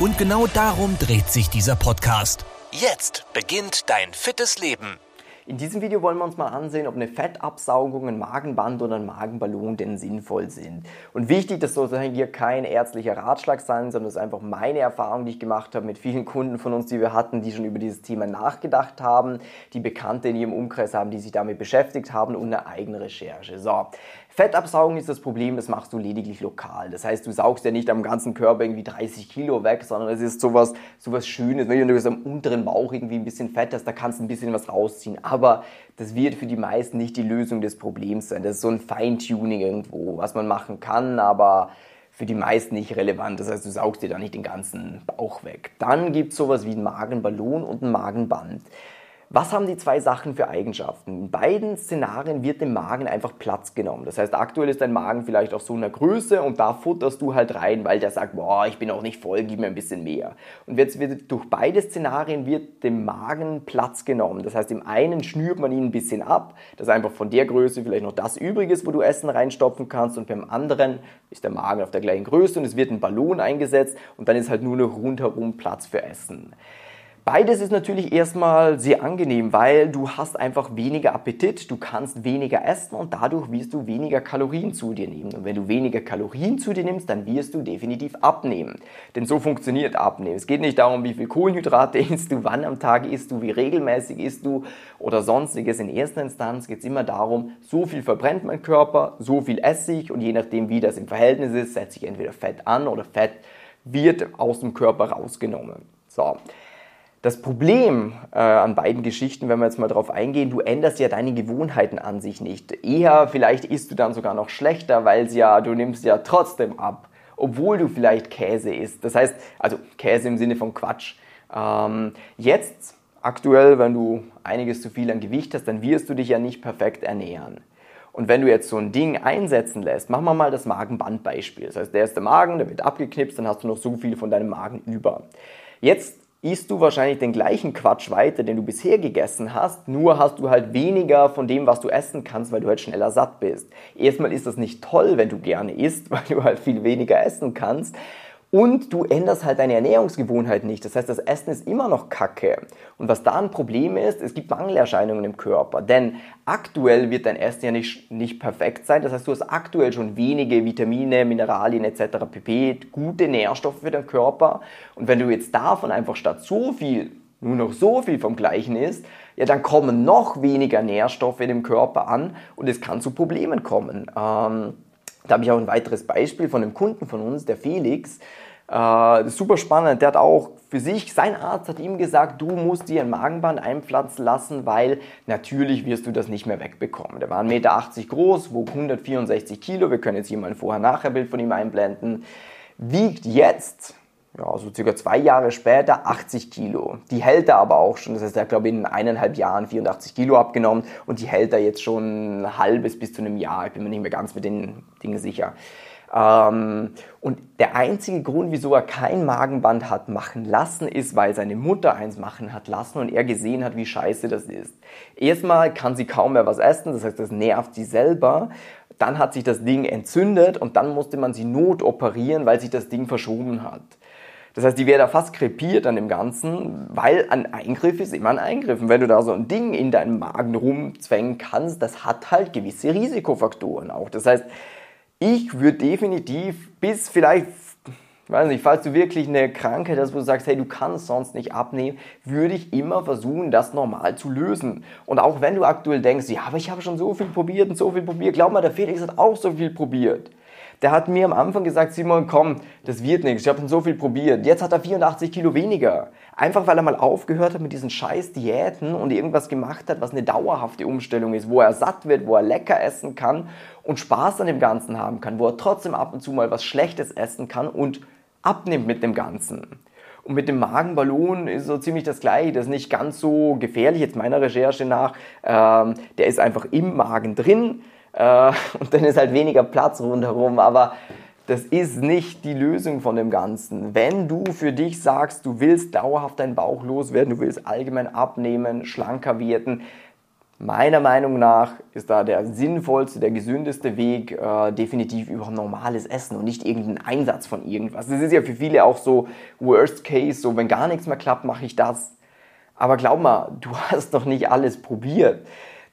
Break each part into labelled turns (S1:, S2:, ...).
S1: Und genau darum dreht sich dieser Podcast. Jetzt beginnt dein fittes Leben.
S2: In diesem Video wollen wir uns mal ansehen, ob eine Fettabsaugung, ein Magenband oder ein Magenballon denn sinnvoll sind. Und wichtig, das soll hier kein ärztlicher Ratschlag sein, sondern das ist einfach meine Erfahrung, die ich gemacht habe mit vielen Kunden von uns, die wir hatten, die schon über dieses Thema nachgedacht haben, die Bekannte in ihrem Umkreis haben, die sich damit beschäftigt haben und eine eigene Recherche. So, Fettabsaugen ist das Problem, das machst du lediglich lokal. Das heißt, du saugst ja nicht am ganzen Körper irgendwie 30 Kilo weg, sondern es ist sowas, sowas Schönes. Wenn du am unteren Bauch irgendwie ein bisschen Fett hast, da kannst du ein bisschen was rausziehen. Aber das wird für die meisten nicht die Lösung des Problems sein. Das ist so ein Feintuning irgendwo, was man machen kann, aber für die meisten nicht relevant. Das heißt, du saugst dir da nicht den ganzen Bauch weg. Dann gibt es sowas wie einen Magenballon und ein Magenband. Was haben die zwei Sachen für Eigenschaften? In beiden Szenarien wird dem Magen einfach Platz genommen. Das heißt, aktuell ist dein Magen vielleicht auf so einer Größe und da futterst du halt rein, weil der sagt, boah, ich bin auch nicht voll, gib mir ein bisschen mehr. Und jetzt wird durch beide Szenarien wird dem Magen Platz genommen. Das heißt, im einen schnürt man ihn ein bisschen ab, dass einfach von der Größe vielleicht noch das übrig ist, wo du Essen reinstopfen kannst und beim anderen ist der Magen auf der gleichen Größe und es wird ein Ballon eingesetzt und dann ist halt nur noch rundherum Platz für Essen. Beides ist natürlich erstmal sehr angenehm, weil du hast einfach weniger Appetit, du kannst weniger essen und dadurch wirst du weniger Kalorien zu dir nehmen. Und wenn du weniger Kalorien zu dir nimmst, dann wirst du definitiv abnehmen. Denn so funktioniert Abnehmen. Es geht nicht darum, wie viel Kohlenhydrate isst du, wann am Tag isst du, wie regelmäßig isst du oder sonstiges. In erster Instanz geht es immer darum, so viel verbrennt mein Körper, so viel esse ich und je nachdem, wie das im Verhältnis ist, setze ich entweder Fett an oder Fett wird aus dem Körper rausgenommen. So. Das Problem äh, an beiden Geschichten, wenn wir jetzt mal drauf eingehen, du änderst ja deine Gewohnheiten an sich nicht. Eher vielleicht isst du dann sogar noch schlechter, weil ja, du nimmst ja trotzdem ab, obwohl du vielleicht Käse isst. Das heißt, also Käse im Sinne von Quatsch. Ähm, jetzt, aktuell, wenn du einiges zu viel an Gewicht hast, dann wirst du dich ja nicht perfekt ernähren. Und wenn du jetzt so ein Ding einsetzen lässt, machen wir mal das Magenbandbeispiel. Das heißt, der ist der Magen, der wird abgeknipst, dann hast du noch so viel von deinem Magen über. Jetzt isst du wahrscheinlich den gleichen Quatsch weiter, den du bisher gegessen hast, nur hast du halt weniger von dem, was du essen kannst, weil du halt schneller satt bist. Erstmal ist das nicht toll, wenn du gerne isst, weil du halt viel weniger essen kannst. Und du änderst halt deine Ernährungsgewohnheit nicht. Das heißt, das Essen ist immer noch Kacke. Und was da ein Problem ist, es gibt Mangelerscheinungen im Körper. Denn aktuell wird dein Essen ja nicht, nicht perfekt sein. Das heißt, du hast aktuell schon wenige Vitamine, Mineralien etc. pp. Gute Nährstoffe für deinen Körper. Und wenn du jetzt davon einfach statt so viel nur noch so viel vom Gleichen isst, ja, dann kommen noch weniger Nährstoffe in dem Körper an und es kann zu Problemen kommen. Ähm, da habe ich auch ein weiteres Beispiel von einem Kunden von uns, der Felix. Äh, super spannend. Der hat auch für sich, sein Arzt hat ihm gesagt, du musst dir ein Magenband einpflanzen lassen, weil natürlich wirst du das nicht mehr wegbekommen. Der war 1,80 Meter groß, wog 164 Kilo. Wir können jetzt hier mal ein Vorher-Nachher-Bild von ihm einblenden. Wiegt jetzt ja, so circa zwei Jahre später 80 Kilo. Die hält er aber auch schon. Das heißt, er hat, glaube ich, in eineinhalb Jahren 84 Kilo abgenommen und die hält er jetzt schon ein halbes bis zu einem Jahr. Ich bin mir nicht mehr ganz mit den Dingen sicher. Ähm, und der einzige Grund, wieso er kein Magenband hat machen lassen, ist, weil seine Mutter eins machen hat lassen und er gesehen hat, wie scheiße das ist. Erstmal kann sie kaum mehr was essen, das heißt, das nervt sie selber. Dann hat sich das Ding entzündet und dann musste man sie notoperieren, weil sich das Ding verschoben hat. Das heißt, die wäre da fast krepiert an dem Ganzen, weil ein Eingriff ist immer ein Eingriff. Und wenn du da so ein Ding in deinem Magen rumzwängen kannst, das hat halt gewisse Risikofaktoren auch. Das heißt, ich würde definitiv bis vielleicht, weiß nicht, falls du wirklich eine Krankheit hast, wo du sagst, hey, du kannst sonst nicht abnehmen, würde ich immer versuchen, das normal zu lösen. Und auch wenn du aktuell denkst, ja, aber ich habe schon so viel probiert und so viel probiert, glaub mal, der Felix hat auch so viel probiert. Der hat mir am Anfang gesagt, Simon, komm, das wird nichts, ich habe schon so viel probiert. Jetzt hat er 84 Kilo weniger. Einfach weil er mal aufgehört hat mit diesen scheiß Diäten und irgendwas gemacht hat, was eine dauerhafte Umstellung ist, wo er satt wird, wo er lecker essen kann und Spaß an dem Ganzen haben kann, wo er trotzdem ab und zu mal was Schlechtes essen kann und abnimmt mit dem Ganzen. Und mit dem Magenballon ist so ziemlich das gleiche. Das ist nicht ganz so gefährlich, jetzt meiner Recherche nach. Ähm, der ist einfach im Magen drin äh, und dann ist halt weniger Platz rundherum. Aber das ist nicht die Lösung von dem Ganzen. Wenn du für dich sagst, du willst dauerhaft deinen Bauch loswerden, du willst allgemein abnehmen, schlanker werden, Meiner Meinung nach ist da der sinnvollste, der gesündeste Weg äh, definitiv über normales Essen und nicht irgendein Einsatz von irgendwas. Das ist ja für viele auch so Worst Case, so wenn gar nichts mehr klappt, mache ich das. Aber glaub mal, du hast doch nicht alles probiert.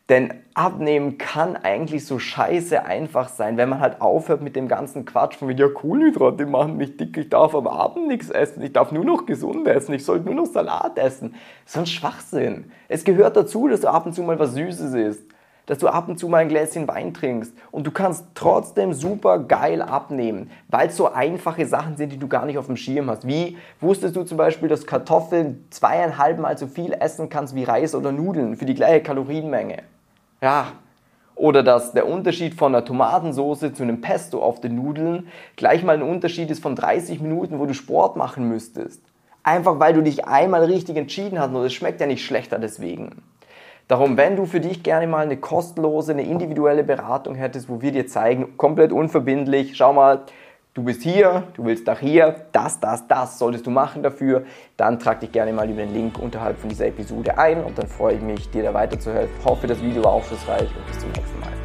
S2: Denn abnehmen kann eigentlich so scheiße einfach sein, wenn man halt aufhört mit dem ganzen Quatsch von ja Kohlenhydrate machen mich dick, ich darf am Abend nichts essen, ich darf nur noch gesund essen, ich sollte nur noch Salat essen. So ein Schwachsinn. Es gehört dazu, dass du ab und zu mal was Süßes isst, dass du ab und zu mal ein Gläschen Wein trinkst und du kannst trotzdem super geil abnehmen, weil es so einfache Sachen sind, die du gar nicht auf dem Schirm hast. Wie wusstest du zum Beispiel, dass Kartoffeln zweieinhalb Mal so viel essen kannst wie Reis oder Nudeln für die gleiche Kalorienmenge? Ja, oder dass der Unterschied von einer Tomatensauce zu einem Pesto auf den Nudeln gleich mal ein Unterschied ist von 30 Minuten, wo du Sport machen müsstest. Einfach weil du dich einmal richtig entschieden hast und es schmeckt ja nicht schlechter deswegen. Darum, wenn du für dich gerne mal eine kostenlose, eine individuelle Beratung hättest, wo wir dir zeigen, komplett unverbindlich, schau mal, du bist hier, du willst nach hier, das, das, das solltest du machen dafür, dann trag dich gerne mal über den Link unterhalb von dieser Episode ein und dann freue ich mich, dir da weiterzuhelfen. Hoffe, das Video war aufschlussreich und bis zum nächsten Mal.